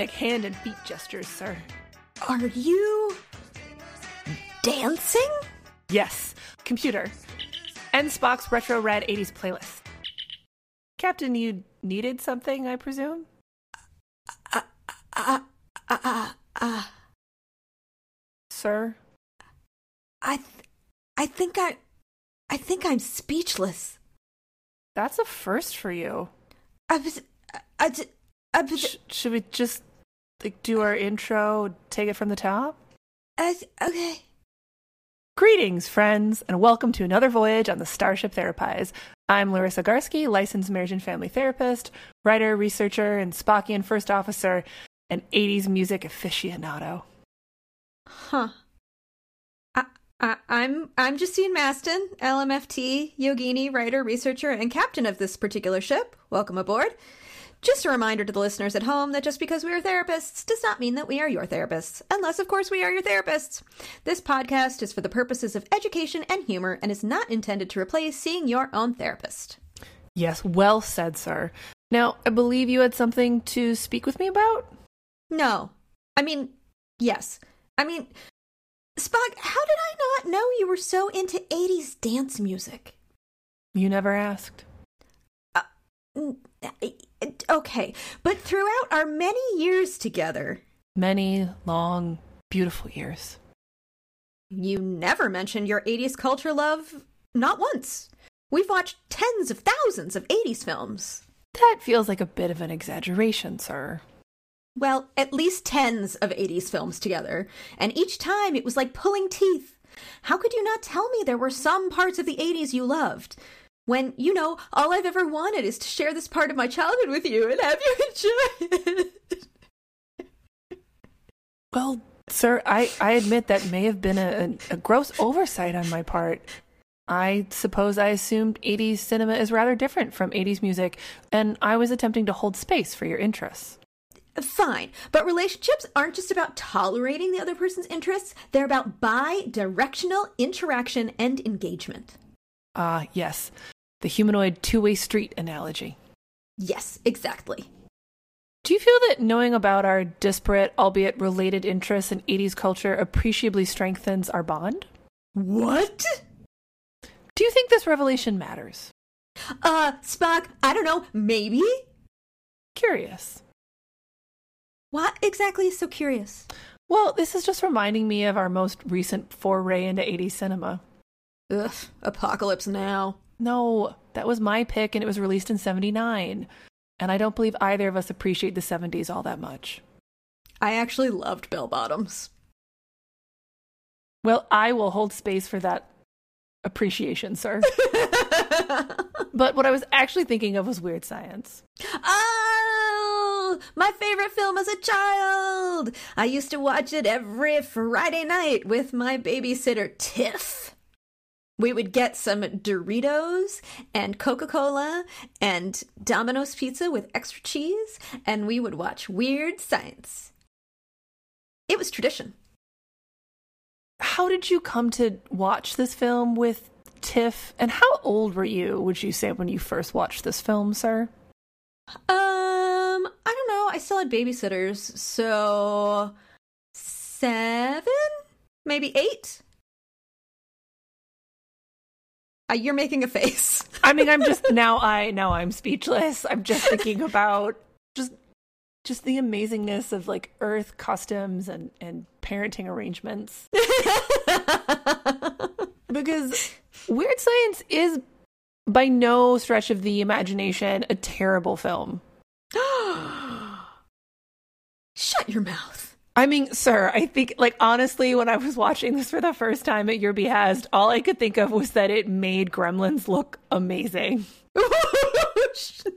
Rhythmic hand and feet gestures, sir. Are you dancing? Yes, computer. Spock's retro rad 80s playlist. Captain, you needed something, I presume? Uh, uh, uh, uh, Sir? I, th- I think I, I think I'm speechless. That's a first for you. I was, I, I, I was, Sh- should we just like do our intro, take it from the top? I, okay. Greetings, friends, and welcome to another voyage on the Starship Therapise. I'm Larissa Garsky, licensed marriage and family therapist, writer, researcher, and Spockian first officer, and 80s music aficionado. Huh. I, I, I'm I'm Justine Maston, LMFT, yogini, writer, researcher, and captain of this particular ship. Welcome aboard. Just a reminder to the listeners at home that just because we are therapists does not mean that we are your therapists, unless, of course, we are your therapists. This podcast is for the purposes of education and humor and is not intended to replace seeing your own therapist. Yes, well said, sir. Now, I believe you had something to speak with me about? No. I mean, yes. I mean, Spock, how did I not know you were so into 80s dance music? You never asked. Mm, Okay, but throughout our many years together, Many long, beautiful years. you never mentioned your 80s culture love, not once. We've watched tens of thousands of 80s films. That feels like a bit of an exaggeration, sir. Well, at least tens of 80s films together, and each time it was like pulling teeth. How could you not tell me there were some parts of the 80s you loved? When, you know, all I've ever wanted is to share this part of my childhood with you and have you enjoy it. Well, sir, I, I admit that may have been a, a, a gross oversight on my part. I suppose I assumed 80s cinema is rather different from 80s music, and I was attempting to hold space for your interests. Fine, but relationships aren't just about tolerating the other person's interests, they're about bi directional interaction and engagement. Ah, yes, the humanoid two way street analogy. Yes, exactly. Do you feel that knowing about our disparate, albeit related interests in 80s culture appreciably strengthens our bond? What? Do you think this revelation matters? Uh, Spock, I don't know, maybe? Curious. What exactly is so curious? Well, this is just reminding me of our most recent foray into 80s cinema. Ugh, apocalypse now. No, that was my pick and it was released in 79. And I don't believe either of us appreciate the 70s all that much. I actually loved bell bottoms. Well, I will hold space for that appreciation, sir. but what I was actually thinking of was Weird Science. oh, my favorite film as a child. I used to watch it every Friday night with my babysitter, Tiff. We would get some Doritos and Coca Cola and Domino's pizza with extra cheese, and we would watch Weird Science. It was tradition. How did you come to watch this film with Tiff? And how old were you, would you say, when you first watched this film, sir? Um, I don't know. I still had babysitters, so seven, maybe eight. Uh, you're making a face. I mean, I'm just now I now I'm speechless. I'm just thinking about just just the amazingness of like earth customs and and parenting arrangements. because Weird Science is by no stretch of the imagination a terrible film. Shut your mouth. I mean, sir, I think, like, honestly, when I was watching this for the first time at your behest, all I could think of was that it made Gremlins look amazing.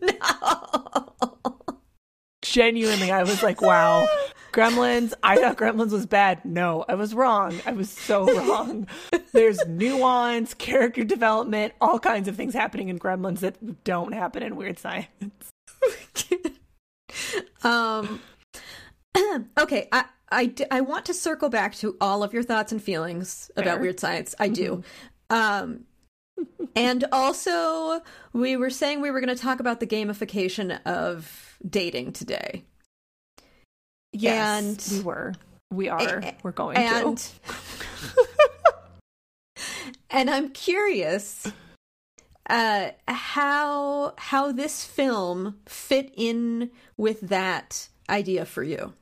no. Genuinely, I was like, wow, Gremlins. I thought Gremlins was bad. No, I was wrong. I was so wrong. There's nuance, character development, all kinds of things happening in Gremlins that don't happen in Weird Science. um okay i I, d- I want to circle back to all of your thoughts and feelings Fair. about weird science i do um and also we were saying we were going to talk about the gamification of dating today Yes, And- we were. We are. A- We're going and to. and i'm curious uh how how this film fit in with that idea for you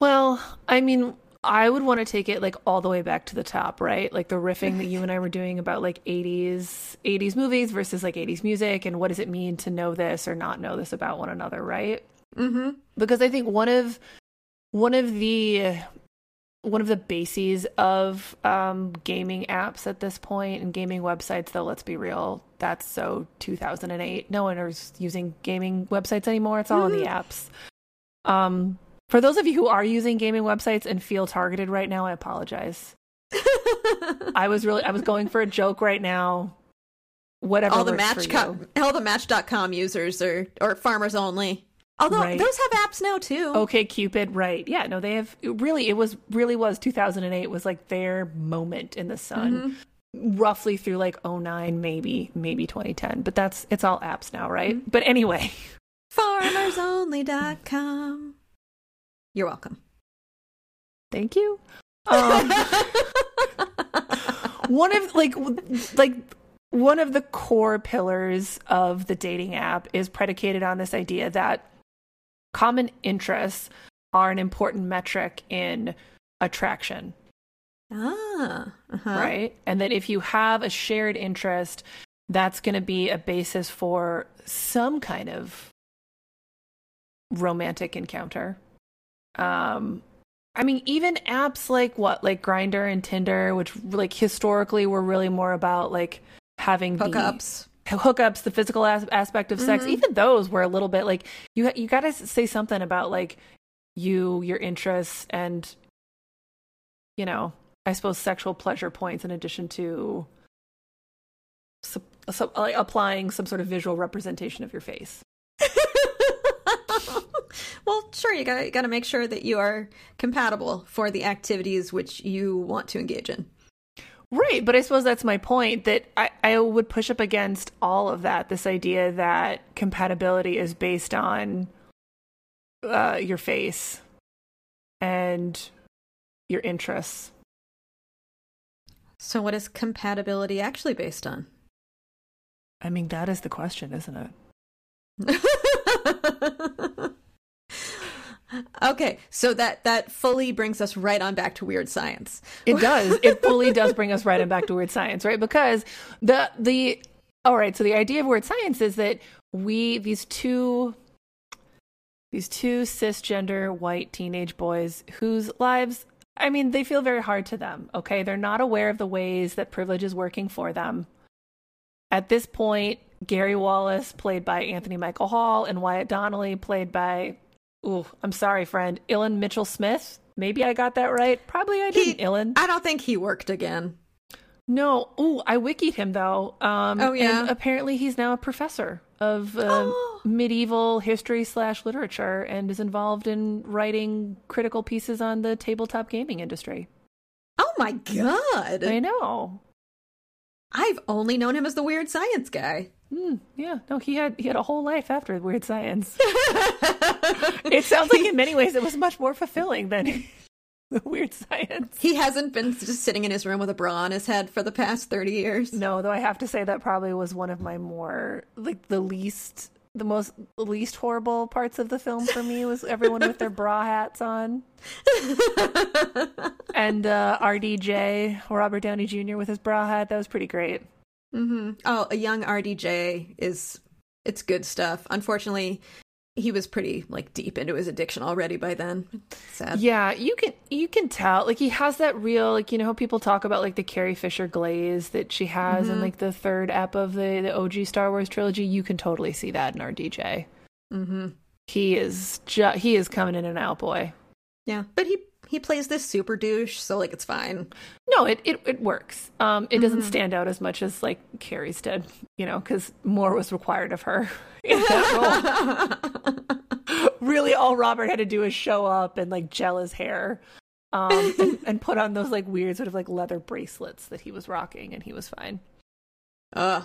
Well, I mean, I would want to take it like all the way back to the top, right? Like the riffing that you and I were doing about like 80s 80s movies versus like 80s music and what does it mean to know this or not know this about one another, right? mm-hmm Because I think one of one of the one of the bases of um, gaming apps at this point and gaming websites, though, let's be real, that's so 2008. No one is using gaming websites anymore. It's all in the apps. Um, for those of you who are using gaming websites and feel targeted right now, I apologize. I was really, I was going for a joke right now. Whatever all the match you. co- all the match.com users are or farmers only although Right. those have apps now too OkCupid, right. Yeah, no, they have really it was really was 2008 was like their moment in the sun. Mm-hmm. Roughly through like 09 maybe, maybe 2010, but that's it's all apps now, right? Mm-hmm. But anyway, farmersonly.com you're welcome thank you. Um, one of like like one of the core pillars of the dating app is predicated on this idea that common interests are an important metric in attraction. ah uh-huh. right? And that if you have a shared interest, that's going to be a basis for some kind of romantic encounter. Um, I mean, even apps like what, like Grindr and Tinder, which like historically were really more about like having the- hookups hookups, the physical as- aspect of sex, Mhm. even those were a little bit like you you got to say something about like you, your interests, and you know, I suppose sexual pleasure points in addition to sup- like applying some sort of visual representation of your face. Well sure you got got to make sure that you are compatible for the activities which you want to engage in Right, but I suppose that's my point that I, I would push up against all of that. This idea that compatibility is based on uh, your face and your interests. so what is compatibility actually based on I mean, that is the question, isn't it? okay so that that fully brings us right on back to weird science It does. it fully does bring us right on back to weird science, right? Because the the all right, so the idea of weird science is that we these two these two cisgender white teenage boys whose lives I mean, they feel very hard to them, okay? They're not aware of the ways that privilege is working for them. At this point, Gary Wallace, played by Anthony Michael Hall, and Wyatt Donnelly, played by, ooh, I'm sorry, friend, Ilan Mitchell Smith. Maybe I got that right. Probably I didn't, Ilan. i don't think he worked again No. Ooh, I wikied him though. Um, Oh, yeah? And apparently he's now a professor of um, Oh. medieval history slash literature and is involved in writing critical pieces on the tabletop gaming industry. oh my god I know. I've only known him as the weird science guy Hmm, yeah. No, he had he had a whole life after Weird Science. it sounds like in many ways it was much more fulfilling than the Weird Science. he hasn't been just sitting in his room with a bra on his head for the past 30 years No, though I have to say that probably was one of my more like the least the most least horrible parts of the film for me was everyone with their bra hats on. and uh RDJ, Robert Downey Jr. with his bra hat, that was pretty great. mm-hmm. Oh, a young RDJ is it's good stuff. Unfortunately, he was pretty like deep into his addiction already by then. Sad. Yeah, you can you can tell like he has that real like you know how people talk about like the Carrie Fisher glaze that she has Mm-hmm. in like the third ep of the the OG Star Wars trilogy. You can totally see that in RDJ. Mm-hmm. He is ju- he is coming in and out, boy. Yeah, but he he plays this super douche, so like it's fine. No, it it, it works. Um, it doesn't Mm-hmm. stand out as much as like Carrie's did, you know, because more was required of her in that role. really, all Robert had to do is show up and like gel his hair, um, and, and put on those like weird sort of like leather bracelets that he was rocking, and he was fine. Uh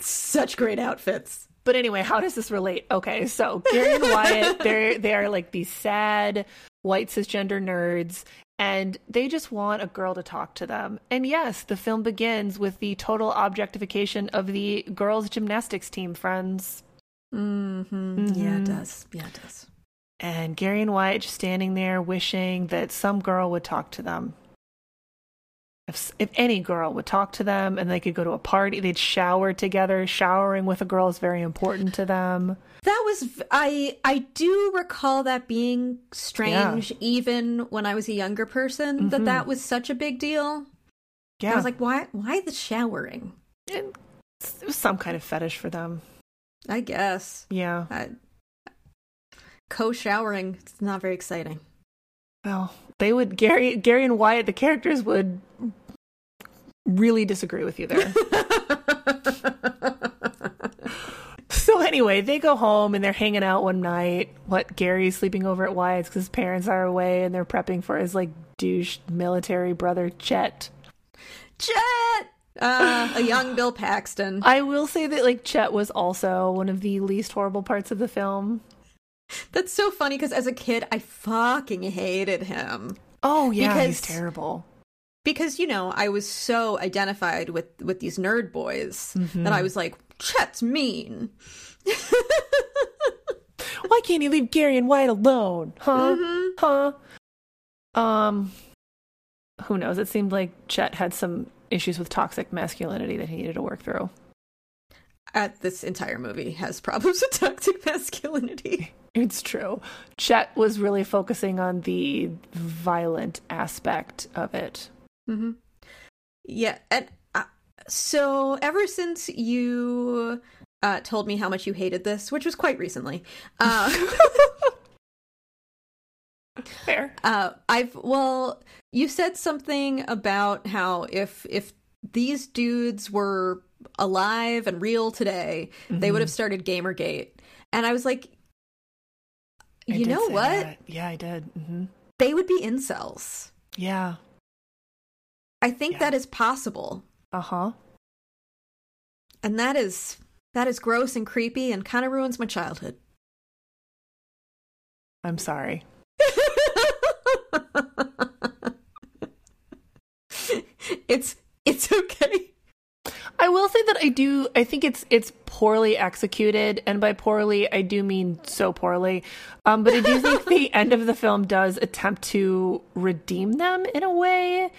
such great outfits. But anyway, how does this relate? Okay, so Gary and Wyatt, they're they are like these sad white cisgender nerds, and they just want a girl to talk to them. And yes, the film begins with the total objectification of the girls' gymnastics team friends. Mm-hmm. Yeah, it does. Yeah, it does. And Gary and Wyatt just standing there wishing that some girl would talk to them. If, if any girl would talk to them and they could go to a party, they'd shower together. Showering with a girl is very important to them. That was I I do recall that being strange even when I was a younger person that Mhm. that was such a big deal. Yeah. I was like, why why the showering? it was some kind of fetish for them. I guess. Yeah. I, co-showering it's not very exciting. Well, they would Gary Gary and Wyatt the characters would really disagree with you there. so anyway, they go home and they're hanging out one night. What Gary's sleeping over at Wyatt's because his parents are away and they're prepping for his like douche military brother Chet. Chet! Uh, a young Bill Paxton. I will say that like Chet was also one of the least horrible parts of the film. That's so funny because as a kid, I fucking hated him. Oh yeah, because, he's terrible. Because, you know, I was so identified with, with these nerd boys Mm-hmm. that I was like, Chet's mean. Why can't he leave Gary and Wyatt alone? Huh? Mhm. Huh? Um, who knows? It seemed like Chet had some issues with toxic masculinity that he needed to work through. Uh, this entire movie has problems with toxic masculinity. It's true. Chet was really focusing on the violent aspect of it. Mm-hmm. Yeah, and uh, so ever since you uh, told me how much you hated this, which was quite recently, uh, Fair. uh, I've well, you said something about how if if these dudes were alive and real today, they would have started Gamergate, and I was like, I you know what? that. Yeah, I did. hmm They would be incels. Yeah. I think Yeah. that is possible. Uh huh. And that is that is gross and creepy and kind of ruins my childhood. I'm sorry. it's it's okay. I will say that I do. I think it's it's poorly executed, and by poorly, I do mean so poorly. Um, but I do think the end of the film does attempt to redeem them in a way,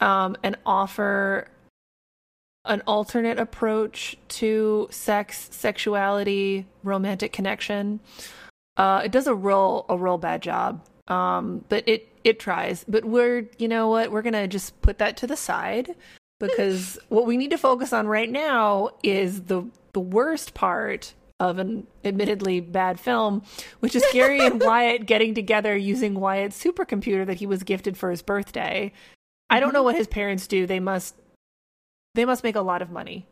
um, and offer an alternate approach to sex, sexuality, romantic connection. Uh, it does a real a real bad job, um, but it it tries. But we're you know what we're gonna just put that to the side because what we need to focus on right now is the the worst part of an admittedly bad film, which is Gary and Wyatt getting together using Wyatt's supercomputer that he was gifted for his birthday. I don't know mm-hmm. what his parents do. They must they must make a lot of money.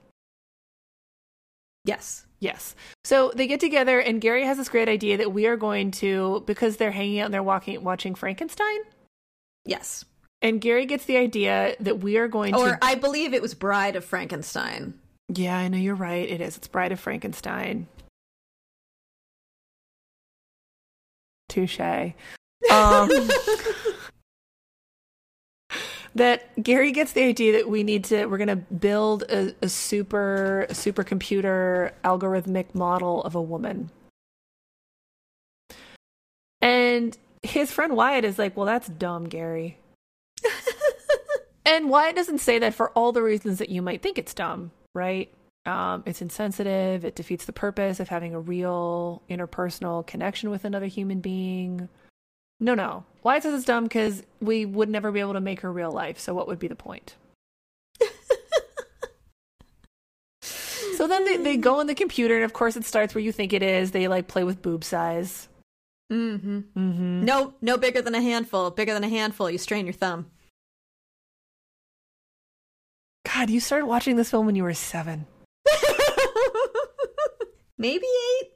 Yes. Yes. So they get together and Gary has this great idea that we are going to because they're hanging out and they're walking watching Frankenstein. Yes. And Gary gets the idea that we are going Or to Or I believe it was Bride of Frankenstein. Yeah, I know you're right. It is. It's Bride of Frankenstein. Touche. Um, that Gary gets the idea that we need to. We're going to build a, a super a supercomputer algorithmic model of a woman, and his friend Wyatt is like, "Well, that's dumb, Gary." And Wyatt doesn't say that for all the reasons that you might think it's dumb, right? Um, it's insensitive. It defeats the purpose of having a real interpersonal connection with another human being. No, no. Why it says it's dumb? Because we would never be able to make her real life. So what would be the point? so then they, they go on the computer, and of course it starts where you think it is. They like play with boob size. Mm-hmm. Mm-hmm. No, no bigger than a handful. Bigger than a handful, you strain your thumb. God, you started watching this film when you were seven. Maybe eight.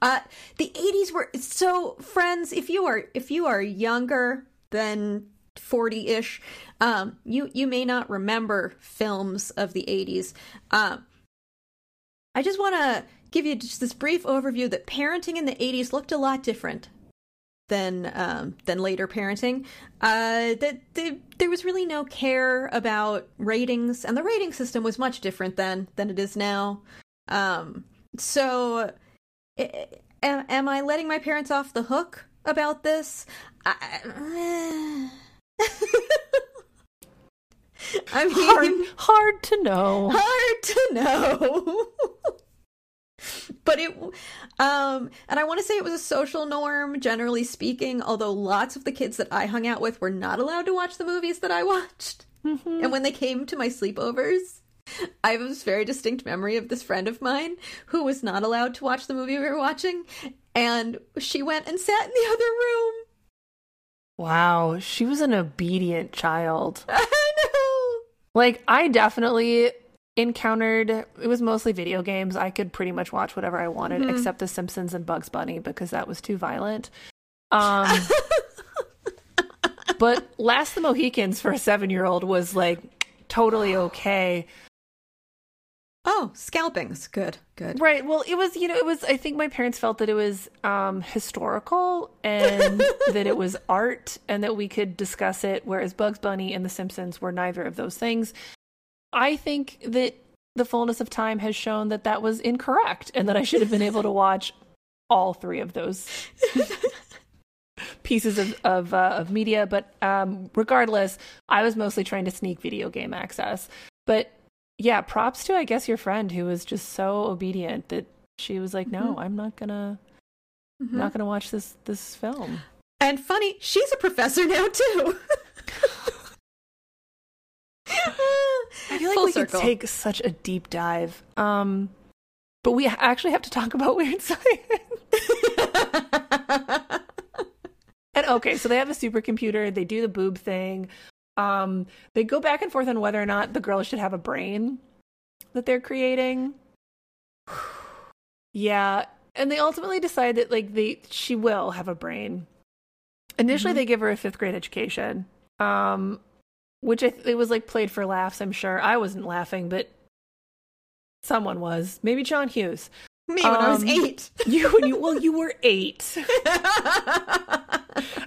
Uh, the '80s were so. Friends, if you are if you are younger than forty ish, um, you you may not remember films of the '80s. Um, I just want to give you just this brief overview that parenting in the '80s looked a lot different than um, than later parenting. Uh, that the, there was really no care about ratings, and the rating system was much different then than it is now. Um, so, a- am I letting my parents off the hook about this? I, I mean, Hard, hard to know. hard to know. but it um and I want to say it was a social norm generally speaking, although lots of the kids that I hung out with were not allowed to watch the movies that I watched. And when they came to my sleepovers, I have this very distinct memory of this friend of mine who was not allowed to watch the movie we were watching, and she went and sat in the other room. Wow, she was an obedient child. I know. Like I definitely encountered it was mostly video games. I could pretty much watch whatever I wanted Mhm. except The Simpsons and Bugs Bunny because that was too violent. Um but Last the Mohicans for a 7-year-old was like totally okay. Oh, scalpings. Good, good. Right. Well, it was, you know, it was, I think my parents felt that it was um, historical and that it was art and that we could discuss it, whereas Bugs Bunny and The Simpsons were neither of those things. I think that the fullness of time has shown that that was incorrect and that I should have been able to watch all three of those pieces of of, uh, of media. But um, regardless, I was mostly trying to sneak video game access. But yeah, props to I guess your friend who was just so obedient that she was like, "No, I'm not gonna, Mhm. not gonna watch this this film." And funny, she's a professor now too. I feel like Full we circle. could take such a deep dive. Um, but we actually have to talk about weird science. And okay, so they have a supercomputer. They do the boob thing. Um, they go back and forth on whether or not the girl should have a brain that they're creating. yeah, and they ultimately decide that like they she will have a brain. Initially, Mhm. they give her a fifth grade education, um, which I th- it was like played for laughs. I'm sure I wasn't laughing, but someone was. Maybe John Hughes. Me when I was Um, eight. You when you well, you were eight.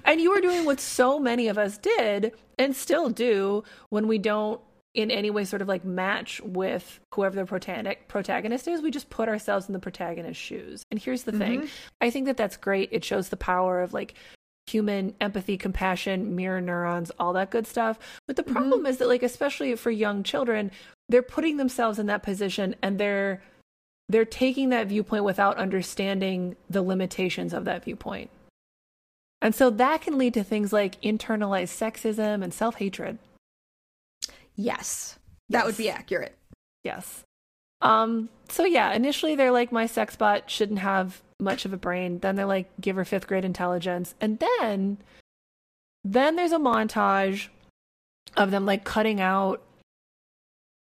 And you were doing what so many of us did and still do when we don't in any way sort of like match with whoever the protagonist protagonist is. We just put ourselves in the protagonist's shoes. And here's the thing I think that that's great. It shows the power of like human empathy, compassion, mirror neurons, all that good stuff. But the problem is that like especially for young children, they're putting themselves in that position and they're they're taking that viewpoint without understanding the limitations of that viewpoint. And so that can lead to things like internalized sexism and self hatred. yes, that would be accurate. Yes. Um, so yeah, initially they're like, my sex bot shouldn't have much of a brain. Then they're like, give her fifth grade intelligence. And then, then there's a montage of them like cutting out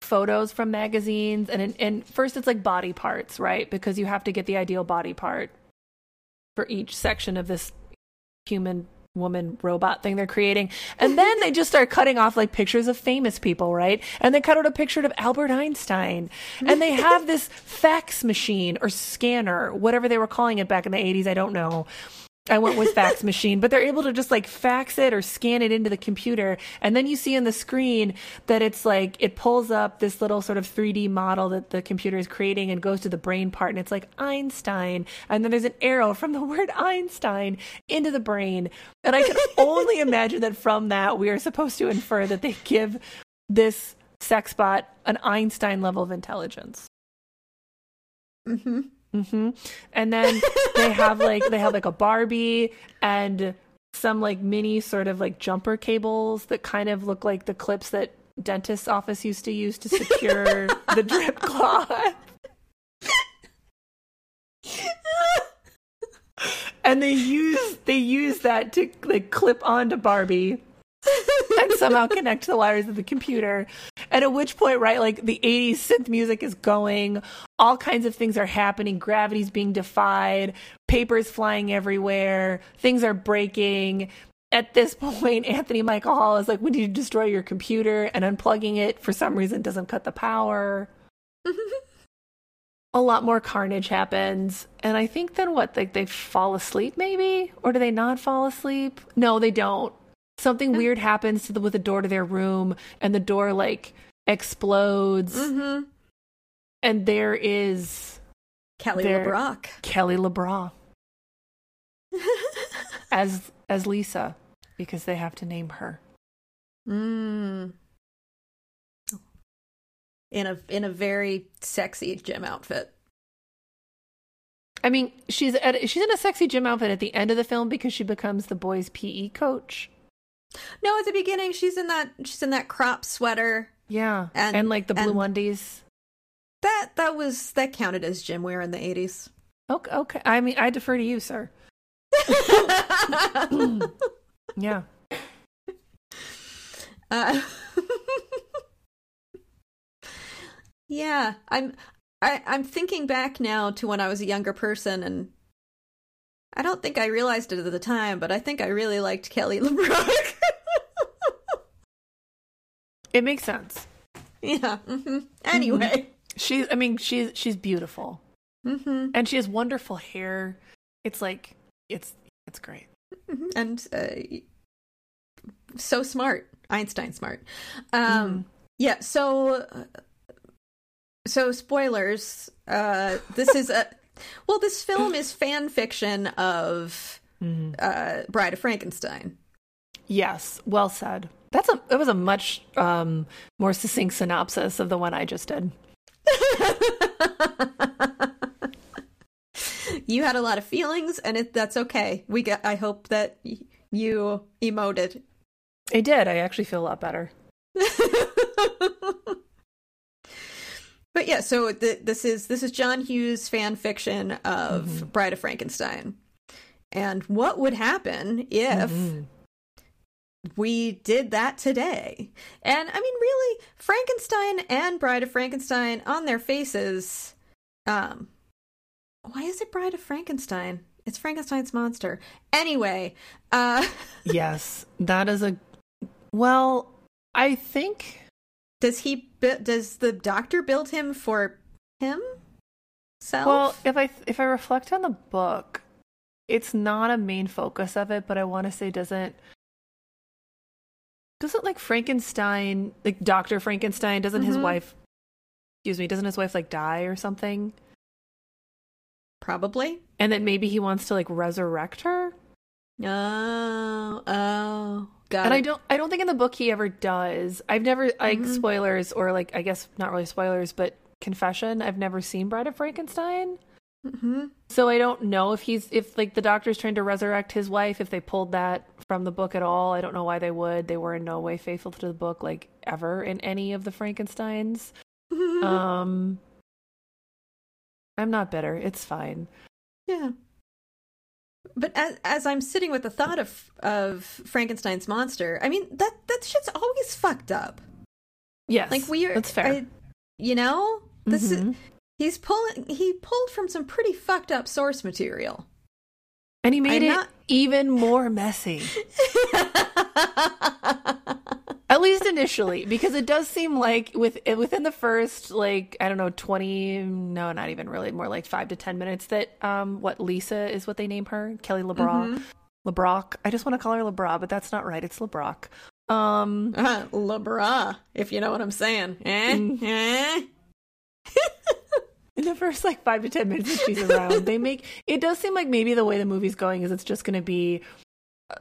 photos from magazines. And, and first it's like body parts, right? Because you have to get the ideal body part for each section of this human woman robot thing they're creating. And then they just start cutting off like pictures of famous people, right? And they cut out a picture of Albert Einstein. And they have this fax machine or scanner, whatever they were calling it back in the 80s, I don't know. I went with fax machine, but they're able to just like fax it or scan it into the computer. And then you see in the screen that it's like it pulls up this little sort of 3D model that the computer is creating and goes to the brain part. And it's like Einstein. And then there's an arrow from the word Einstein into the brain. And I can only imagine that from that, we are supposed to infer that they give this sex bot an Einstein level of intelligence. Mm-hmm. hmm Mm-hmm. And then they have like they have like a Barbie and some like mini sort of like jumper cables that kind of look like the clips that dentist's office used to use to secure the drip cloth. and they use they use that to like clip onto Barbie and somehow connect to the wires of the computer. And at which point, right, like the 80s synth music is going, all kinds of things are happening, gravity's being defied, papers flying everywhere, things are breaking. At this point, Anthony Michael Hall is like, when you destroy your computer and unplugging it for some reason doesn't cut the power. a lot more carnage happens. And I think then what, like they fall asleep maybe? Or do they not fall asleep? No, they don't something weird happens to the, with the door to their room and the door like explodes Mm-hmm. and there is Kelly There- LeBrock. Kelly LeBron as as Lisa because they have to name her. mm. In a in a very sexy gym outfit. I mean, she's at, she's in a sexy gym outfit at the end of the film because she becomes the boys' PE coach. No, at the beginning she's in that she's in that crop sweater. Yeah, and, And- like the blue undies. That that was that counted as gym wear in the eighties. Okay, okay. I mean, I defer to you, sir. Yeah. Uh, yeah, I'm I, I'm thinking back now to when I was a younger person, and I don't think I realized it at the time, but I think I really liked Kelly LeBrock. It makes sense. yeah. hmm Anyway. She I mean, she's she's beautiful. hmm and she has wonderful hair. It's like it's it's great. And uh, so smart, Einstein smart. Um, Yeah. So, so spoilers. Uh, this is a well. This film is fan fiction of uh, Bride of Frankenstein. Yes, well said. That's a that was a much um, more succinct synopsis of the one I just did. you had a lot of feelings, and it, that's okay. We got. I hope that y- you emoted. I did. I actually feel a lot better. But yeah, so th- this is this is John Hughes fan fiction of Bride of Frankenstein. And what would happen if Mhm. We did that today? And I mean really Frankenstein and Bride of Frankenstein on their faces um why is it Bride of Frankenstein? It's Frankenstein's monster. Anyway, uh Yes, that is a well. I think does he does the doctor build him for him? Self? well, if I if I reflect on the book, it's not a main focus of it, but I want to say doesn't doesn't like Frankenstein, like Doctor Frankenstein, doesn't his Mhm. wife, excuse me, doesn't his wife like die or something? Probably. And then maybe he wants to like resurrect her. Oh, oh, got and it. I don't I don't think in the book he ever does. I've never like Mhm. spoilers or like I guess not really spoilers, but confession, I've never seen Bride of Frankenstein. Hmm So I don't know if he's if like the doctor's trying to resurrect his wife, if they pulled that from the book at all. I don't know why they would. They were in no way faithful to the book like ever in any of the Frankensteins. Um I'm not bitter. It's fine. yeah. But as as I'm sitting with the thought of of Frankenstein's monster, I mean that that shit's always fucked up. Yes. Like we are, That's fair. I- you know, this is Mhm. He's pulling he pulled from some pretty fucked up source material. and he made I'm it not- even more messy. At least initially, because it does seem like with within the first like I don't know twenty, no, not even really, more like five to ten minutes. That um, what Lisa is what they name her, Kelly LeBrock, Mm-hmm. LeBrock. I just want to call her LeBrock, but that's not right. It's LeBrock. Um, uh, LeBra, if you know what I'm saying. Eh? Mm. Eh? in the first like five to ten minutes that she's around, they make it does seem like maybe the way the movie's going is it's just going to be. Uh,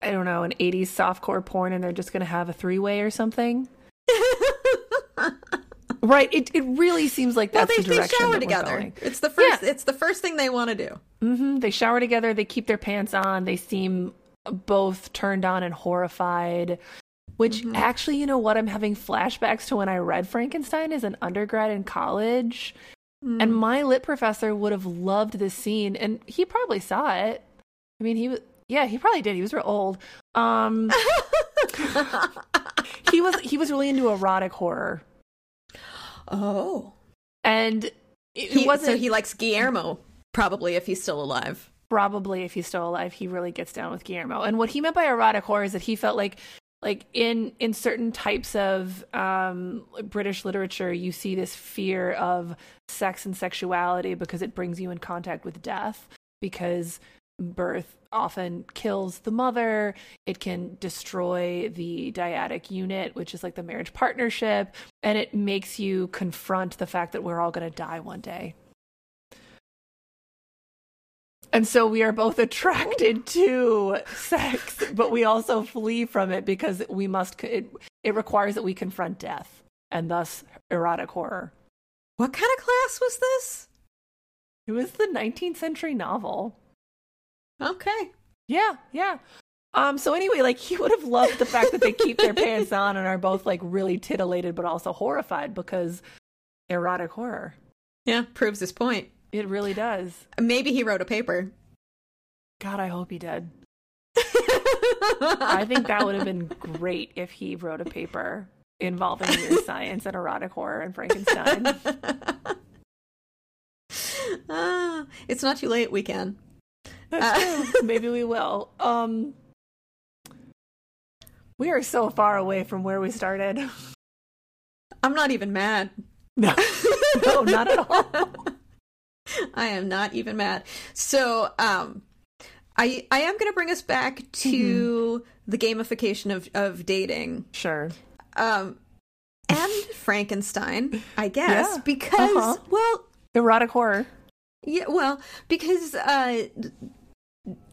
I don't know, an 80s softcore porn, and they're just going to have a three way or something. Right. It it really seems like well, that's they, the they direction shower that we're together. going. It's the first. Yeah. It's the first thing they want to do. hmm They shower together. They keep their pants on. They seem both turned on and horrified. Which Mm-hmm. actually, you know what? I'm having flashbacks to when I read Frankenstein as an undergrad in college. Mm. And my lit professor would have loved this scene, and he probably saw it. I mean, he was, yeah, he probably did. He was real old. Um, he was he was really into erotic horror, oh, and it, he, wasn't so he likes Guillermo probably if he's still alive. probably if he's still alive he really gets down with guillermo and what he meant by erotic horror is that he felt like like in in certain types of um british literature you see this fear of sex and sexuality because it brings you in contact with death because birth often kills the mother. It can destroy the dyadic unit which is like the marriage partnership and it makes you confront the fact that we're all going to die one day and so we are both attracted to sex, but we also flee from it because we must. It, it requires that we confront death, and thus erotic horror. What kind of class was this? It was the 19th century novel. Okay. Yeah, yeah. Um. So anyway, like he would have loved the fact that they keep their pants on and are both like really titillated, but also horrified because erotic horror. Yeah, proves his point. It really does. Maybe he wrote a paper. God, I hope he did. I think that would have been great if he wrote a paper involving weird science and erotic horror and Frankenstein. Ah, it's not too late. We can. That's Uh. Maybe we will. Um, we are so far away from where we started. I'm not even mad. No, no, not at all. I am not even mad. So, um, I I am going to bring us back to the gamification of of dating. Sure. Um, and Frankenstein, I guess, Yeah. because Uh-huh. well, Erotic horror. yeah, well, because uh,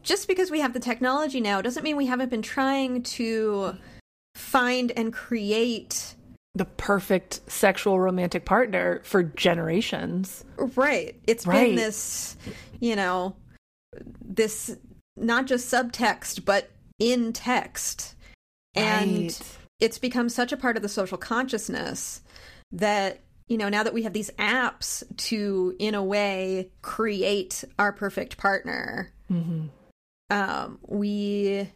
just because we have the technology now doesn't mean we haven't been trying to find and create The perfect sexual romantic partner for generations. Right. It's Right. been this, you know, this not just subtext, but in text. And Right. it's become such a part of the social consciousness that, you know, now that we have these apps to, in a way, create our perfect partner, Mhm. um, we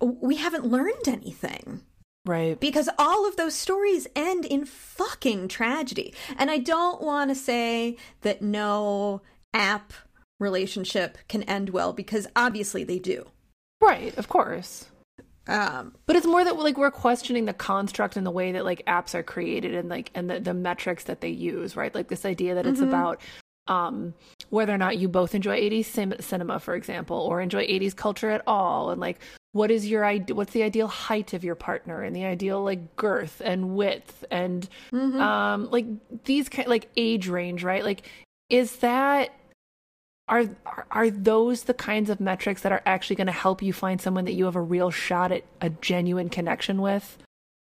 we haven't learned anything Right. because all of those stories end in fucking tragedy. And I don't want to say that no app relationship can end well because obviously they do. Right. Of course. Um, But it's more that like we're questioning the construct and the way that like apps are created and like and the, the metrics that they use, right? Like this idea that it's Mhm. about um whether or not you both enjoy 80s cinema, for example, or enjoy 80s culture at all, and like what is your what's the ideal height of your partner and the ideal like girth and width and mhm. um like these kind like age range, right? Like is that are are- are those the kinds of metrics that are actually going to help you find someone that you have a real shot at a genuine connection with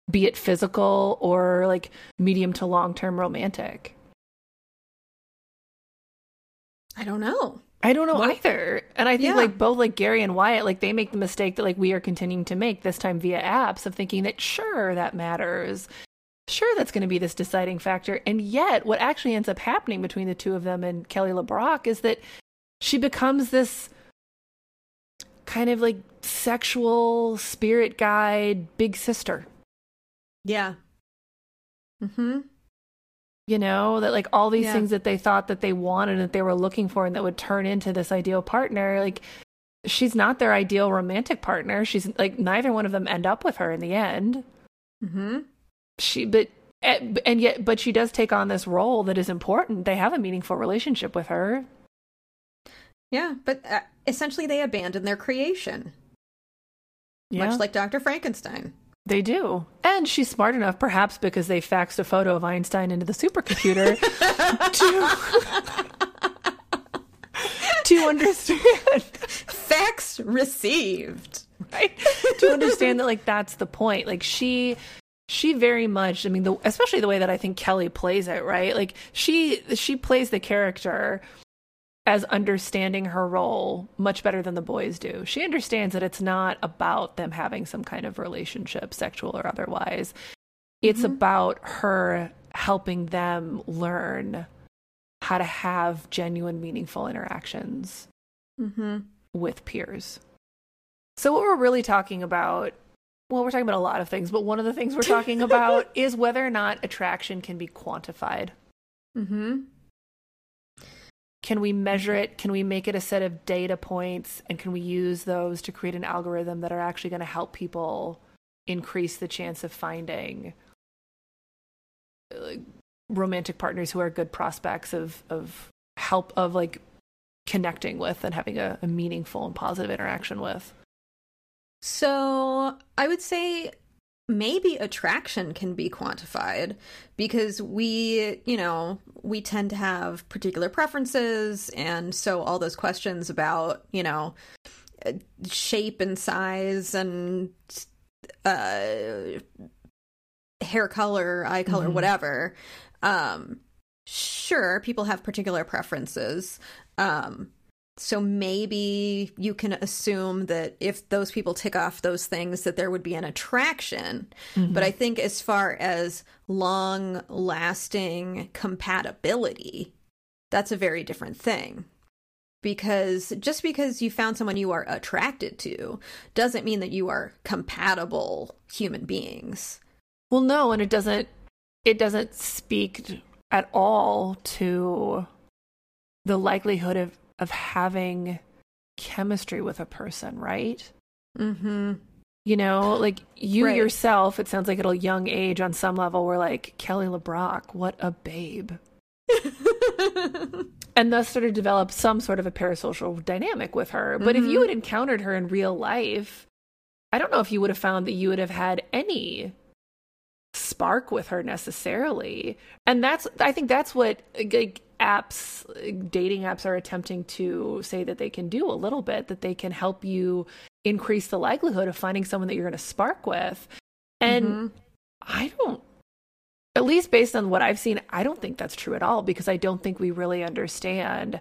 be it physical or like medium to long term romantic I don't know. I don't know either and i think yeah. like both like gary and wyatt like they make the mistake that like we are continuing to make this time via apps of thinking that sure that matters sure that's going to be this deciding factor and yet what actually ends up happening between the two of them and kelly lebrock is that she becomes this kind of like sexual spirit guide big sister Yeah. Hmm. You know that like all these Yeah. things that they thought that they wanted and that they were looking for and that would turn into this ideal partner like she's not their ideal romantic partner she's like neither one of them end up with her in the end mm-hmm. she but eh, and yet but she does take on this role that is important they have a meaningful relationship with her Yeah, but uh, essentially they abandon their creation, yeah much like Dr. Frankenstein. They do. And she's smart enough perhaps because they faxed a photo of einstein into the supercomputer to to understand. Fax received. right. To understand that like that's the point. Like she she very much i mean the, especially the way that i think kelly plays it right? Like she she plays the character as understanding her role much better than the boys do she understands that it's not about them having some kind of relationship sexual or otherwise it's Mhm. about her helping them learn how to have genuine meaningful interactions Mm-hmm. with peers. So, what we're really talking about, well, we're talking about a lot of things, but one of the things we're talking about is whether or not attraction can be quantified. Mm-hmm. Can we measure it? Can we make it a set of data points? And can we use those to create an algorithm that are actually going to help people increase the chance of finding uh, romantic partners who are good prospects of, of help, of like connecting with and having a, a meaningful and positive interaction with? So I would say maybe attraction can be quantified because we, you know, we tend to have particular preferences. And so all those questions about, you know, shape and size and uh, hair color, eye color, Mhm. whatever. Um, sure, people have particular preferences. Um, so maybe you can assume that if those people tick off those things, that there would be an attraction. But mm-hmm. I think as far as long lasting compatibility, that's a very different thing. Because just because you found someone you are attracted to doesn't mean that you are compatible human beings. Well, no, and it doesn't it doesn't speak at all to the likelihood of of having chemistry with a person, right? Mm-hmm. You know, like you Right. yourself, it sounds like at a young age on some level we're like, Kelly LeBrock, what a babe. And thus sort of develop some sort of a parasocial dynamic with her. But if you had encountered her in real life, I don't know if you would have found that you would have had any spark with her necessarily. And that's I think that's what like apps dating apps are attempting to say that they can do a little bit that they can help you increase the likelihood of finding someone that you're going to spark with. And Mhm. I don't at least based on what I've seen, I don't think that's true at all because I don't think we really understand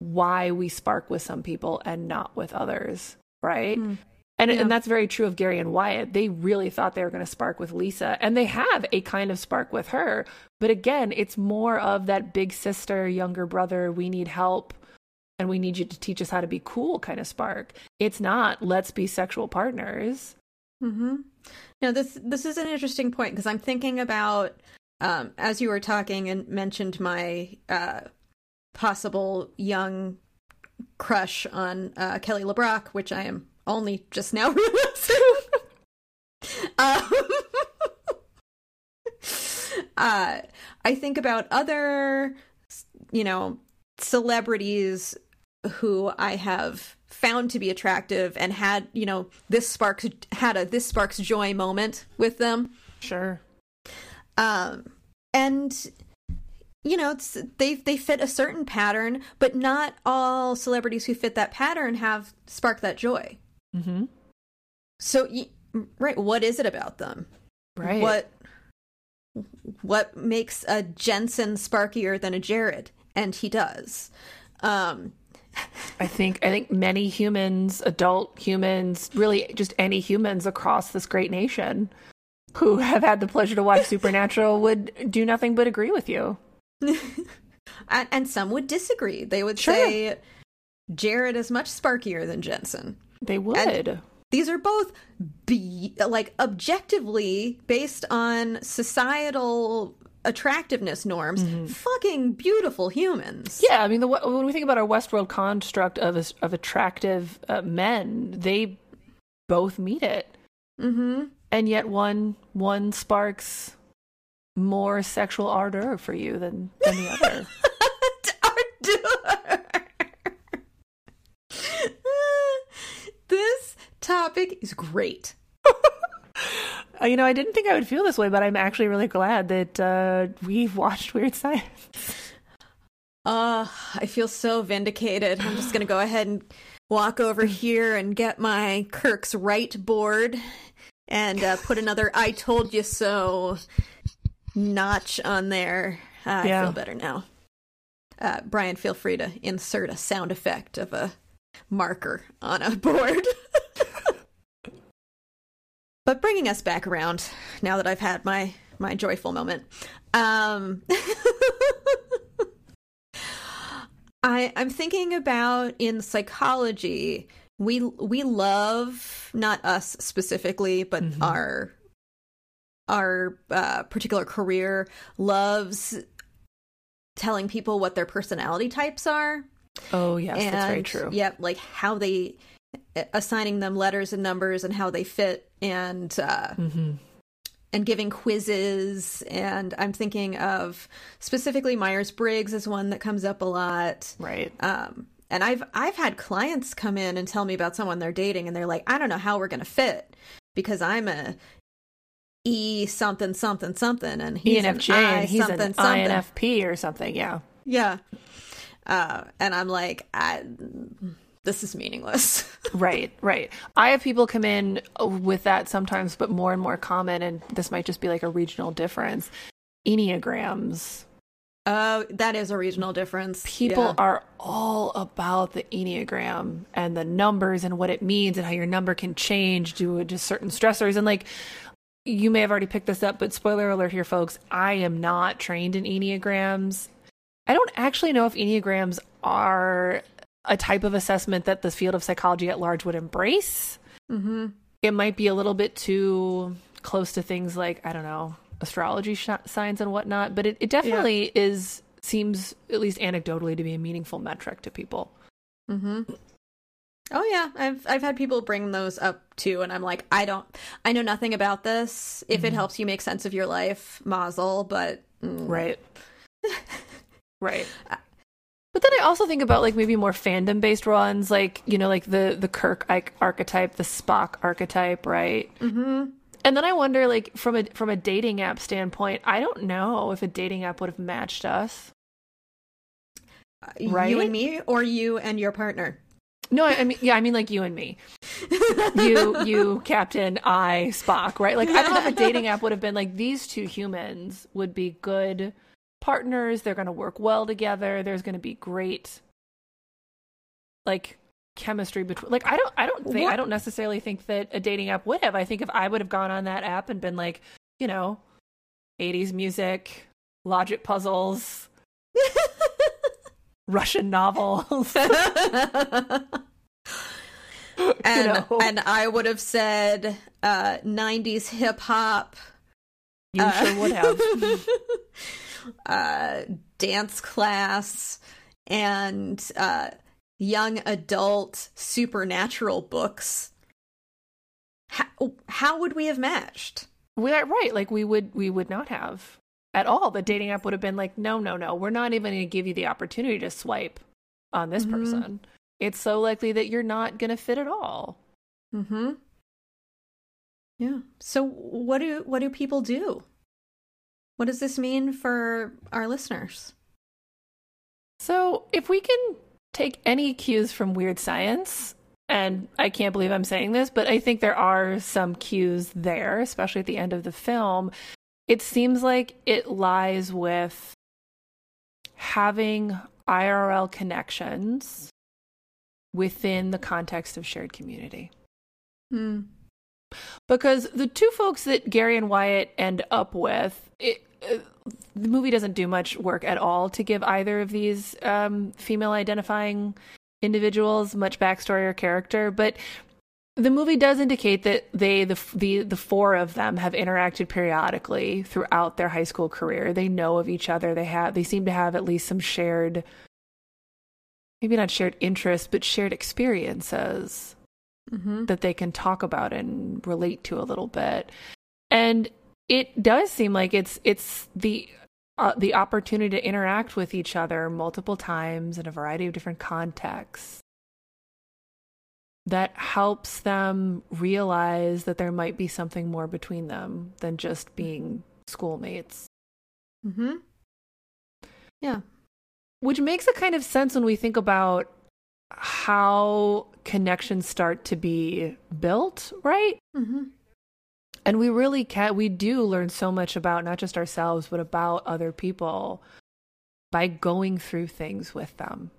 why we spark with some people and not with others, right? Hmm. And Yeah. and that's very true of Gary and Wyatt. They really thought they were going to spark with Lisa, and they have a kind of spark with her. But again, it's more of that big sister, younger brother, we need help and we need you to teach us how to be cool kind of spark. It's not let's be sexual partners. Mm-hmm. No, this this is an interesting point because I'm thinking about um, as you were talking and mentioned my uh, possible young crush on uh, Kelly LeBrock, which I am only just now um, uh, I think about other, you know, celebrities who I have found to be attractive and had, you know, this sparks had a this sparks joy moment with them. Sure. Um and you know, it's, they they fit a certain pattern, but not all celebrities who fit that pattern have spark that joy. Mm-hmm. So, right, what is it about them? Right. What what makes a Jensen sparkier than a Jared? And he does. Um, I think I think many humans, adult humans, really just any humans across this great nation who have had the pleasure to watch Supernatural would do nothing but agree with you. and, and some would disagree. They would Sure. say Jared is much sparkier than Jensen. They would. These are both be like objectively based on societal attractiveness norms, fucking beautiful humans. yeah, I mean, the, when we think about our Westworld construct of of attractive uh, men, they both meet it, Mm-hmm. and yet one one sparks more sexual ardor for you than than the other. this topic is great. Uh, you know, I didn't think I would feel this way, but I'm actually really glad that uh, we've watched Weird Science. Uh, I feel so vindicated. I'm just going to go ahead and walk over here and get my Kirk's right board and uh, put another "I told you so" notch on there. Uh, I feel better now. Uh, Brian, feel free to insert a sound effect of a marker on a board. but bringing us back around now that I've had my my joyful moment. Um, I I'm thinking about in psychology we we love not us specifically but Mhm. our our uh, particular career loves telling people what their personality types are Oh, yes, and that's very true. Yep, like how they assigning them letters and numbers and how they fit and uh hmm and giving quizzes and I'm thinking of specifically Myers-Briggs is one that comes up a lot. Right. Um and I've I've had clients come in and tell me about someone they're dating and they're like, "I don't know how we're going to fit because I'm a E something something something and he's an ENFJ, I and he's something an something." INFP or something. Yeah. Yeah. Uh, and I'm like, I, this is meaningless. Right, right. I have people come in with that sometimes, but more and more common, and this might just be like a regional difference. Enneagrams. Oh, that is a regional difference. People Yeah. are all about the Enneagram and the numbers and what it means and how your number can change due to certain stressors. And like, you may have already picked this up, but spoiler alert here, folks. I am not trained in Enneagrams. I don't actually know if Enneagrams are a type of assessment that the field of psychology at large would embrace. Mhm. it might be a little bit too close to things like I don't know astrology sh- signs and whatnot, but it, it definitely is seems at least anecdotally to be a meaningful metric to people. Mhm. Oh yeah, I've I've had people bring those up too, and I'm like, I don't, I know nothing about this. If it helps you make sense of your life, mazel. But mm, Right. right. But then I also think about like maybe more fandom based ones, like you know, like the the Kirk archetype, the Spock archetype, right? mhm. And then I wonder, like from a from a dating app standpoint, I don't know if a dating app would have matched us. Right? you and me, or you and your partner. No, I I mean, yeah, I mean like you and me. you, you, Captain, I, Spock, right? Like, I don't know if a dating app would have been like these two humans would be good partners. They're going to work well together. There's going to be great, like, chemistry between. Like, I don't, I don't think, I don't necessarily think that a dating app would have. I think if I would have gone on that app and been like, you know, 80s music, logic puzzles, Russian novels. and and I would have said uh, '90s hip hop. You uh, sure would have. Uh, dance class and uh, young adult supernatural books. How, how would we have matched? We are right. Like we would we would not have at all. The dating app would have been like, no, no, no. We're not even going to give you the opportunity to swipe on this Mhm. person. It's so likely that you're not going to fit at all. Mm-hmm. Yeah. So what do what do people do? What does this mean for our listeners? So if we can take any cues from weird science, and I can't believe I'm saying this, but I think there are some cues there, especially at the end of the film. It seems like it lies with having IRL connections within the context of shared community. Hmm. Because the two folks that Gary and Wyatt end up with, it, the movie doesn't do much work at all to give either of these um, female identifying individuals much backstory or character, but the movie does indicate that they the the the four of them have interacted periodically throughout their high school career. They know of each other. They have they seem to have at least some shared maybe not shared interests, but shared experiences Mm-hmm. that they can talk about and relate to a little bit. And it does seem like it's it's the uh, the opportunity to interact with each other multiple times in a variety of different contexts that helps them realize that there might be something more between them than just being schoolmates. Mm-hmm. Yeah. Which makes a kind of sense when we think about how connections start to be built, right? Mm-hmm. And we really can we do learn so much about not just ourselves but about other people by going through things with them.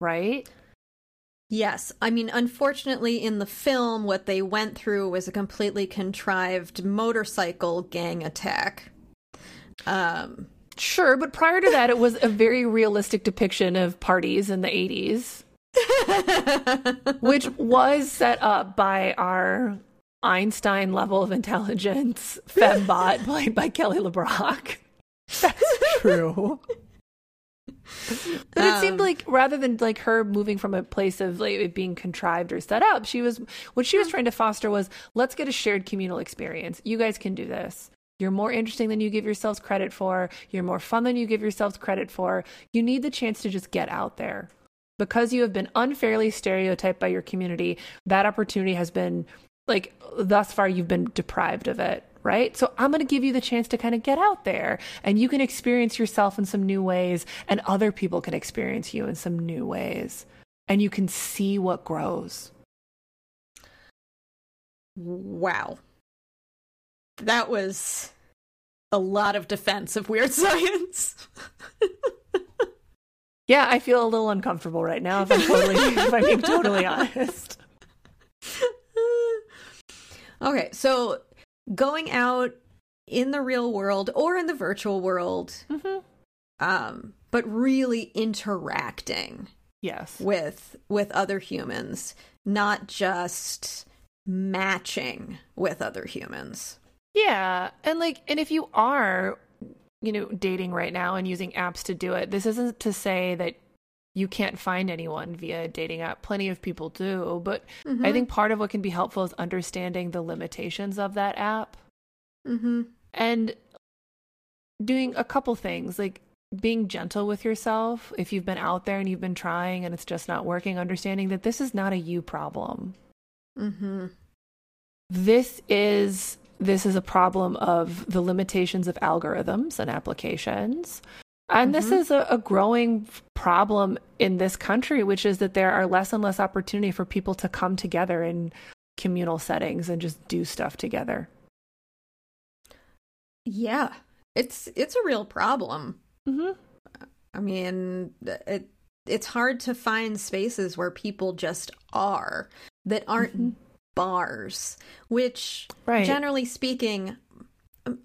Right? Yes. I mean, unfortunately, in the film, what they went through was a completely contrived motorcycle gang attack. Um, Sure, but prior to that, it was a very realistic depiction of parties in the 80s, which was set up by our Einstein level of intelligence fembot played by Kelly LeBrock. That's true. But it seemed Um, like rather than like her moving from a place of like it being contrived or set up, she was what she was trying to foster was let's get a shared communal experience. You guys can do this. You're more interesting than you give yourselves credit for. You're more fun than you give yourselves credit for. You need the chance to just get out there. Because you have been unfairly stereotyped by your community, that opportunity has been like thus far you've been deprived of it, right? So I'm going to give you the chance to kind of get out there and you can experience yourself in some new ways and other people can experience you in some new ways and you can see what grows. wow. That was a lot of defense of weird science. Yeah, I feel a little uncomfortable right now if I'm totally if I'm being totally honest. Okay, so going out in the real world or in the virtual world, Mhm. um, but really interacting Yes. with with other humans, not just matching with other humans. Yeah, and like and if you are you know dating right now and using apps to do it, this isn't to say that you can't find anyone via a dating app. Plenty of people do, but I think part of what can be helpful is understanding the limitations of that app Mm-hmm. and doing a couple things like being gentle with yourself if you've been out there and you've been trying and it's just not working understanding that this is not a you problem Mm-hmm. this is this is a problem of the limitations of algorithms and applications and this Mhm. is a, a growing problem in this country which is that there are less and less opportunity for people to come together in communal settings and just do stuff together Yeah, it's it's a real problem. mm-hmm. I mean, it it's hard to find spaces where people just are that aren't Mhm. bars, which right generally speaking,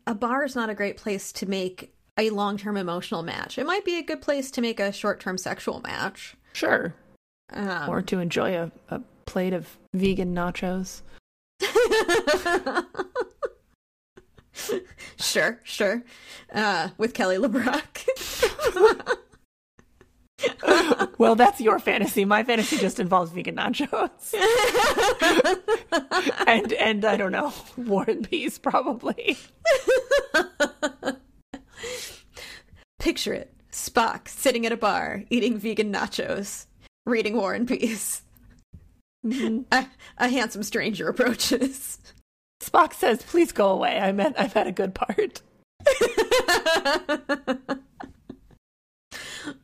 a bar is not a great place to make a long-term emotional match. It might be a good place to make a short-term sexual match. sure Um, or to enjoy a, a plate of vegan nachos sure, sure. Uh, with Kelly LeBrock. well that's your fantasy my fantasy just involves vegan nachos and and i don't know war and peace probably Picture it. Spock sitting at a bar eating vegan nachos, reading War and Peace. A, a handsome stranger approaches. Spock says, "Please go away. I meant I've had a good part."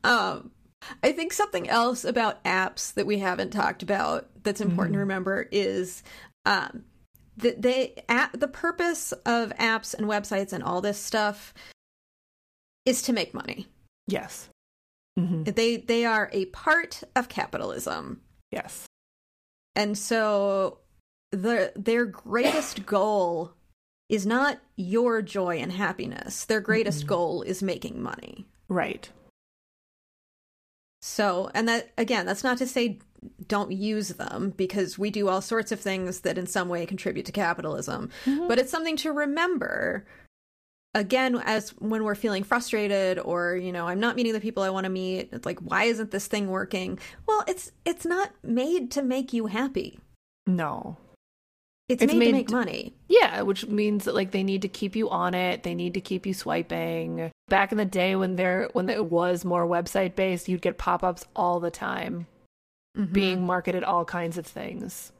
um, I think something else about apps that we haven't talked about that's important to remember is um, that they a the purpose of apps and websites and all this stuff is to make money. Yes. hmm They they are a part of capitalism. Yes. And so the their greatest goal is not your joy and happiness. Their greatest Mm-mm. goal is making money. Right. So, and that again, that's not to say don't use them because we do all sorts of things that in some way contribute to capitalism, Mhm. but it's something to remember again as when we're feeling frustrated or you know i'm not meeting the people i want to meet it's like why isn't this thing working well it's it's not made to make you happy No. it's, It's made, made to make money Yeah, which means that like they need to keep you on it. They need to keep you swiping. Back in the day when there when it was more website based, you'd get pop-ups all the time Mhm. being marketed all kinds of things.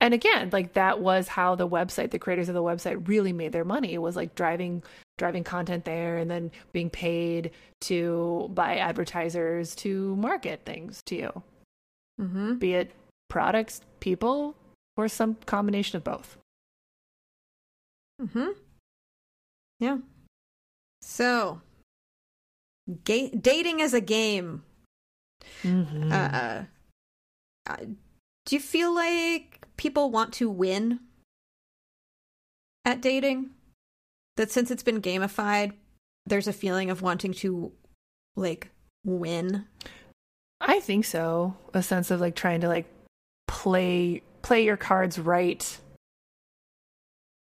And again, like that was how the website, the creators of the website really made their money. It was like driving driving content there and then being paid to by advertisers to market things to you. mm-hmm. Be it products, people, or some combination of both. Mm-hmm. Yeah. So, ga- dating as a game. Mhm. Uh, uh, do you feel like people want to win at dating? That since it's been gamified, there's a feeling of wanting to, like, win. I think so. A sense of like trying to like play play your cards right.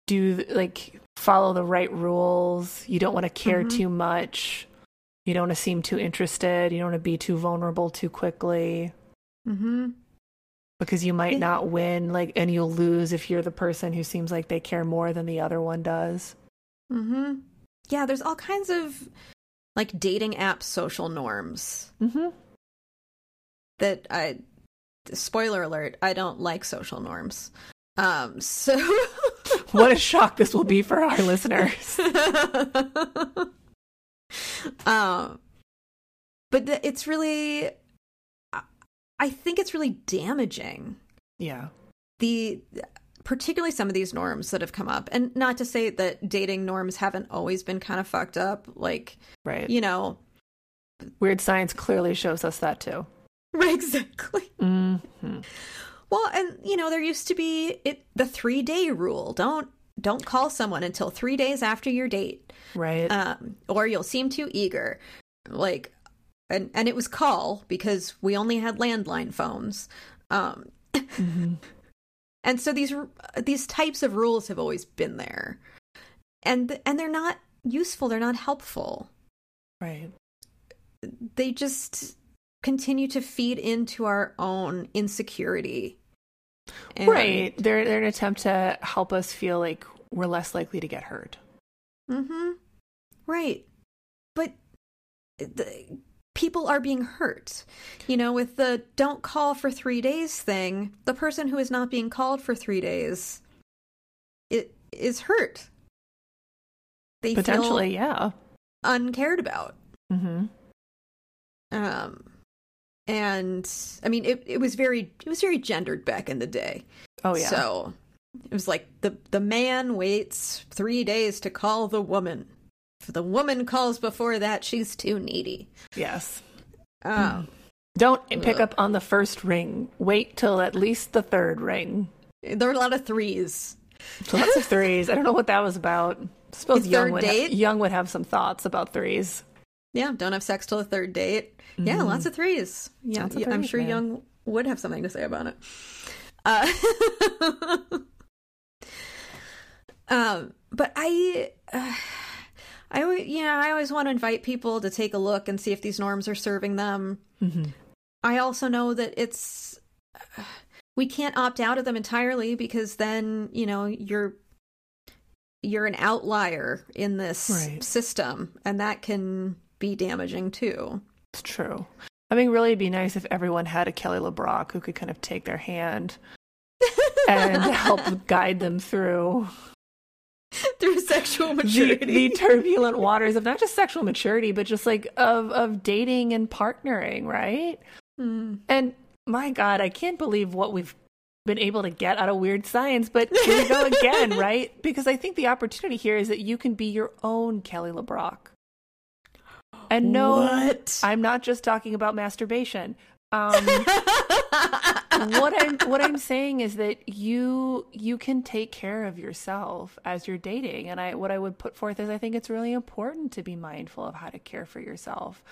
Do like follow the right rules. You don't want to care Mhm. too much. You don't want to seem too interested. You don't want to be too vulnerable too quickly Mm-hmm. Because you might not win like and you'll lose if you're the person who seems like they care more than the other one does. Mm-hmm. Yeah, there's all kinds of like dating app social norms Mhm. that I spoiler alert, I don't like social norms. Um so What a shock this will be for our listeners. um but it's really I think it's really damaging Yeah. the particularly some of these norms that have come up and not to say that dating norms haven't always been kind of fucked up like Right. you know Weird science clearly shows us that too. right exactly hmm well and you know there used to be it the 3 day rule don't don't call someone until 3 days after your date Right. um or you'll seem too eager like and and it was call because we only had landline phones um Mhm. and so these these types of rules have always been there and and they're not useful they're not helpful Right. they just continue to feed into our own insecurity And- Right. They're they're an attempt to help us feel like we're less likely to get hurt. mm-hmm right but the, people are being hurt. You know with the don't call for three days thing the person who is not being called for three days it is hurt. They Potentially, feel yeah. uncared about. Hmm um and i mean it, it was very it was very gendered back in the day. Oh yeah. so it was like the the man waits three days to call the woman if the woman calls before that she's too needy yes. um Don't pick up on the first ring. Wait till at least the third ring. there are a lot of threes lots of threes. I don't know what that was about. I suppose Jung would, date? Jung would have some thoughts about threes. yeah don't have sex till the third date yeah lots of threes yeah, of yeah, i'm sure man. Jung would have something to say about it uh um but i uh, i always you know i always want to invite people to take a look and see if these norms are serving them hmm I also know that it's we can't opt out of them entirely because then, you know, you're you're an outlier in this Right. system and that can be damaging too. It's true. I mean, really, it'd be nice if everyone had a Kelly LeBrock who could kind of take their hand and help guide them through Through sexual maturity. the turbulent waters of not just sexual maturity, but just like of of dating and partnering, right? Hmm. And my God, I can't believe what we've been able to get out of weird science. But here we go again, right? Because I think the opportunity here is that you can be your own Kelly LeBrock. And no, What? I'm not just talking about masturbation. Um, what I'm what I'm saying is that you you can take care of yourself as you're dating, and I what I would put forth is I think it's really important to be mindful of how to care for yourself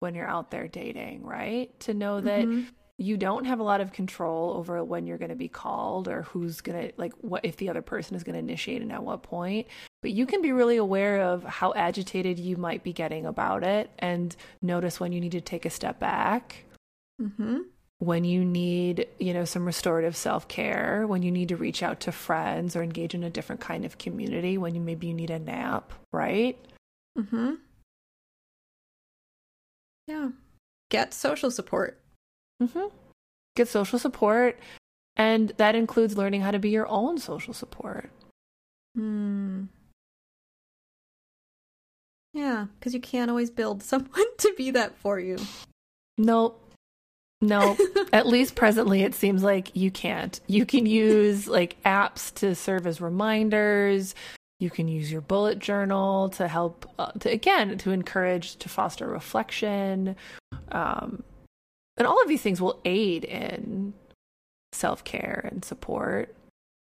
when you're out there dating, right? To know that Mhm. you don't have a lot of control over when you're going to be called or who's going to like what if the other person is going to initiate and at what point but you can be really aware of how agitated you might be getting about it and notice when you need to take a step back Mhm. when you need you know some restorative self-care when you need to reach out to friends or engage in a different kind of community when you maybe you need a nap right Mhm. Yeah. Get social support. hmm get social support and that includes learning how to be your own social support Hmm. Yeah, because you can't always build someone to be that for you. Nope. Nope. At least presently, it seems like you can't. You can use like apps to serve as reminders. You can use your bullet journal to help, uh, to again, to encourage, to foster reflection. Um, and all of these things will aid in self care and support.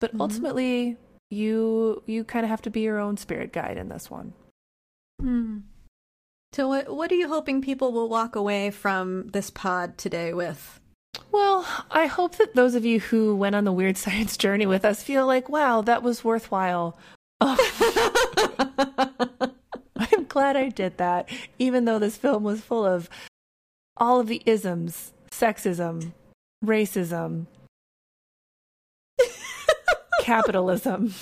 But Mhm. ultimately, you you kind of have to be your own spirit guide in this one. Hmm. So, what what are you hoping people will walk away from this pod today with? Well, I hope that those of you who went on the weird science journey with us feel like, wow, that was worthwhile. Oh, I'm glad I did that, even though this film was full of all of the isms, sexism, racism, capitalism.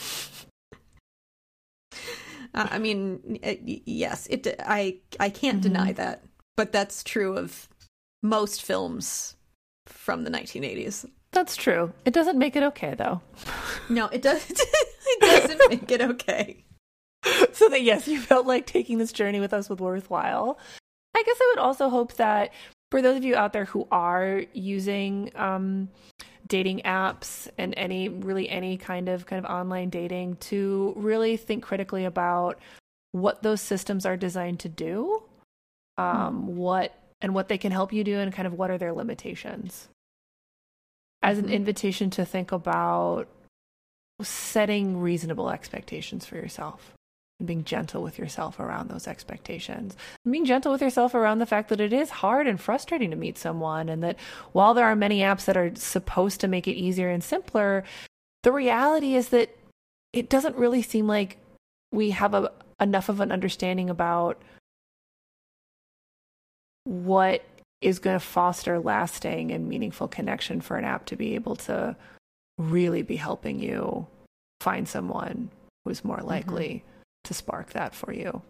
Uh, I mean, uh, yes, it. I I can't Mhm. deny that, but that's true of most films from the 1980s. That's true. It doesn't make it okay, though. No, it doesn't. it doesn't make it okay. so that yes, you felt like taking this journey with us was worthwhile. I guess I would also hope that for those of you out there who are using um, dating apps and any really any kind of kind of online dating, to really think critically about what those systems are designed to do, um, what and what they can help you do, and kind of what are their limitations. As an Mhm. invitation to think about setting reasonable expectations for yourself and being gentle with yourself around those expectations. And being gentle with yourself around the fact that it is hard and frustrating to meet someone, and that while there are many apps that are supposed to make it easier and simpler, the reality is that it doesn't really seem like we have a, enough of an understanding about what is going to foster lasting and meaningful connection for an app to be able to really be helping you find someone who's more mm-hmm. likely to spark that for you.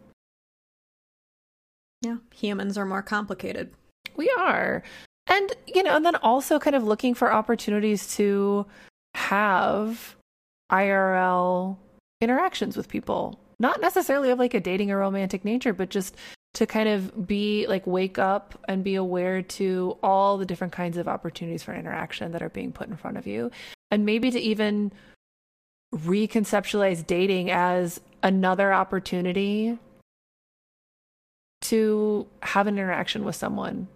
Yeah, humans are more complicated. We are. And, you know, and then also kind of looking for opportunities to have IRL interactions with people. Not necessarily of like a dating or romantic nature, but just to kind of be like wake up and be aware to all the different kinds of opportunities for interaction that are being put in front of you. And maybe to even reconceptualize dating as another opportunity to have an interaction with someone.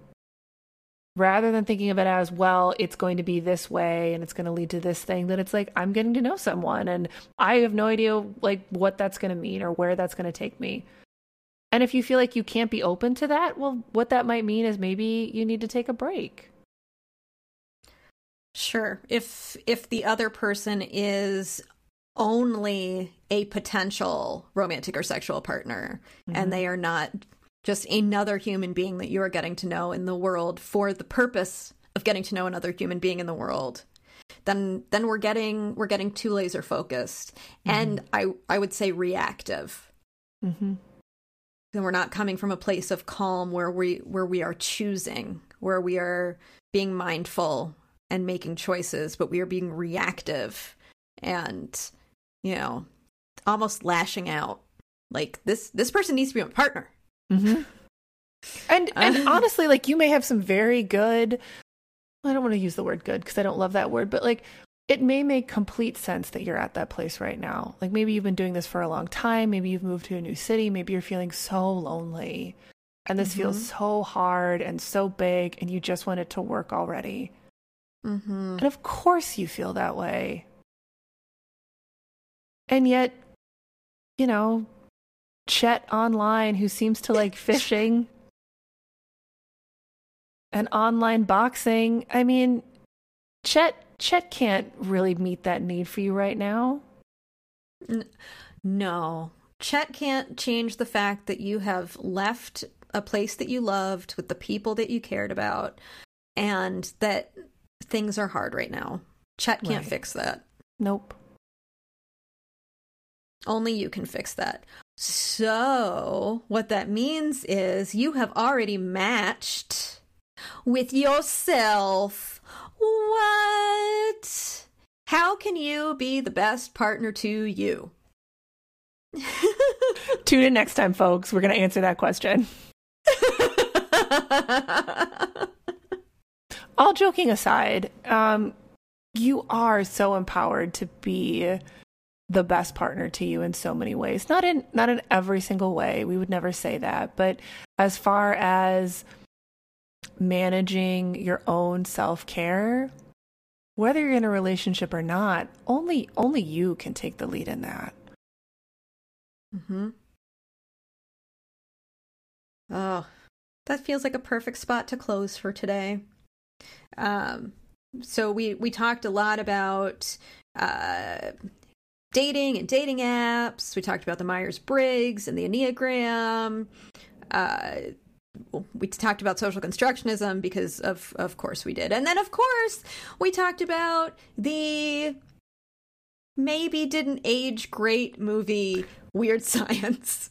Rather than thinking of it as well it's going to be this way and it's going to lead to this thing that it's like i'm getting to know someone and i have no idea like what that's going to mean or where that's going to take me. And if you feel like you can't be open to that well what that might mean is maybe you need to take a break. Sure. If if the other person is only a potential romantic or sexual partner Mhm. and they are not just another human being that you are getting to know in the world for the purpose of getting to know another human being in the world then then we're getting we're getting too laser focused and i i would say reactive mm-hmm. then we're not coming from a place of calm where we where we are choosing where we are being mindful and making choices but we are being reactive and you know almost lashing out like this this person needs to be my partner Mm-hmm. And and Uh. honestly, like you may have some very good. I don't want to use the word good because I don't love that word, but like it may make complete sense that you're at that place right now. Like maybe you've been doing this for a long time. Maybe you've moved to a new city. Maybe you're feeling so lonely, and this feels Mhm. so hard and so big, and you just want it to work already. mm-hmm. And of course, you feel that way. And yet, you know, Chet online, who seems to like fishing and online boxing. I mean, Chet Chet can't really meet that need for you right now. no chet can't change the fact that you have left a place that you loved with the people that you cared about and that things are hard right now chet can't Right. fix that Nope. Only you can fix that. So, what that means is you have already matched with yourself. What? How can you be the best partner to you? Tune in next time, folks. We're going to answer that question. All joking aside, um, you are so empowered to be the best partner to you in so many ways. Not in not in every single way. We would never say that, but as far as managing your own self-care, whether you're in a relationship or not, only only you can take the lead in that. Mhm. Oh, that feels like a perfect spot to close for today. Um so we we talked a lot about uh dating and dating apps. We talked about the Myers Briggs and the Enneagram. Uh, we talked about social constructionism because of of course we did. And then of course we talked about the maybe didn't age great movie Weird Science.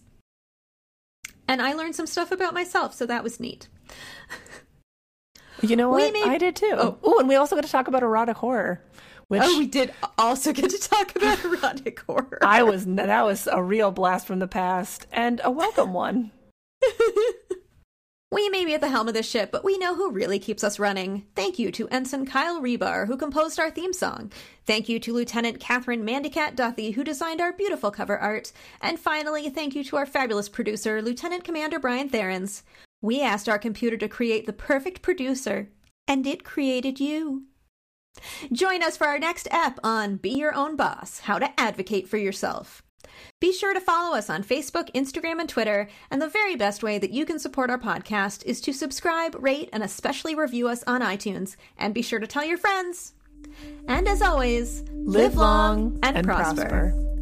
And I learned some stuff about myself, so that was neat. You know what? made- I did too. Oh. Oh, and we also got to talk about erotic horror, which oh, we did also get to talk about erotic horror. I was that was a real blast from the past and a welcome one. We may be at the helm of this ship, but we know who really keeps us running. Thank you to Ensign Kyle Rebar, who composed our theme song. Thank you to Lieutenant Catherine Mandicat Duthie, who designed our beautiful cover art. And finally, thank you to our fabulous producer, Lieutenant Commander Brian Therens. We asked our computer to create the perfect producer, and it created you. Join us for our next ep on Be Your Own Boss How to Advocate for Yourself. Be sure to follow us on Facebook, Instagram, and Twitter. And the very best way that you can support our podcast is to subscribe, rate, and especially review us on iTunes. And be sure to tell your friends. And as always, Live long and prosper.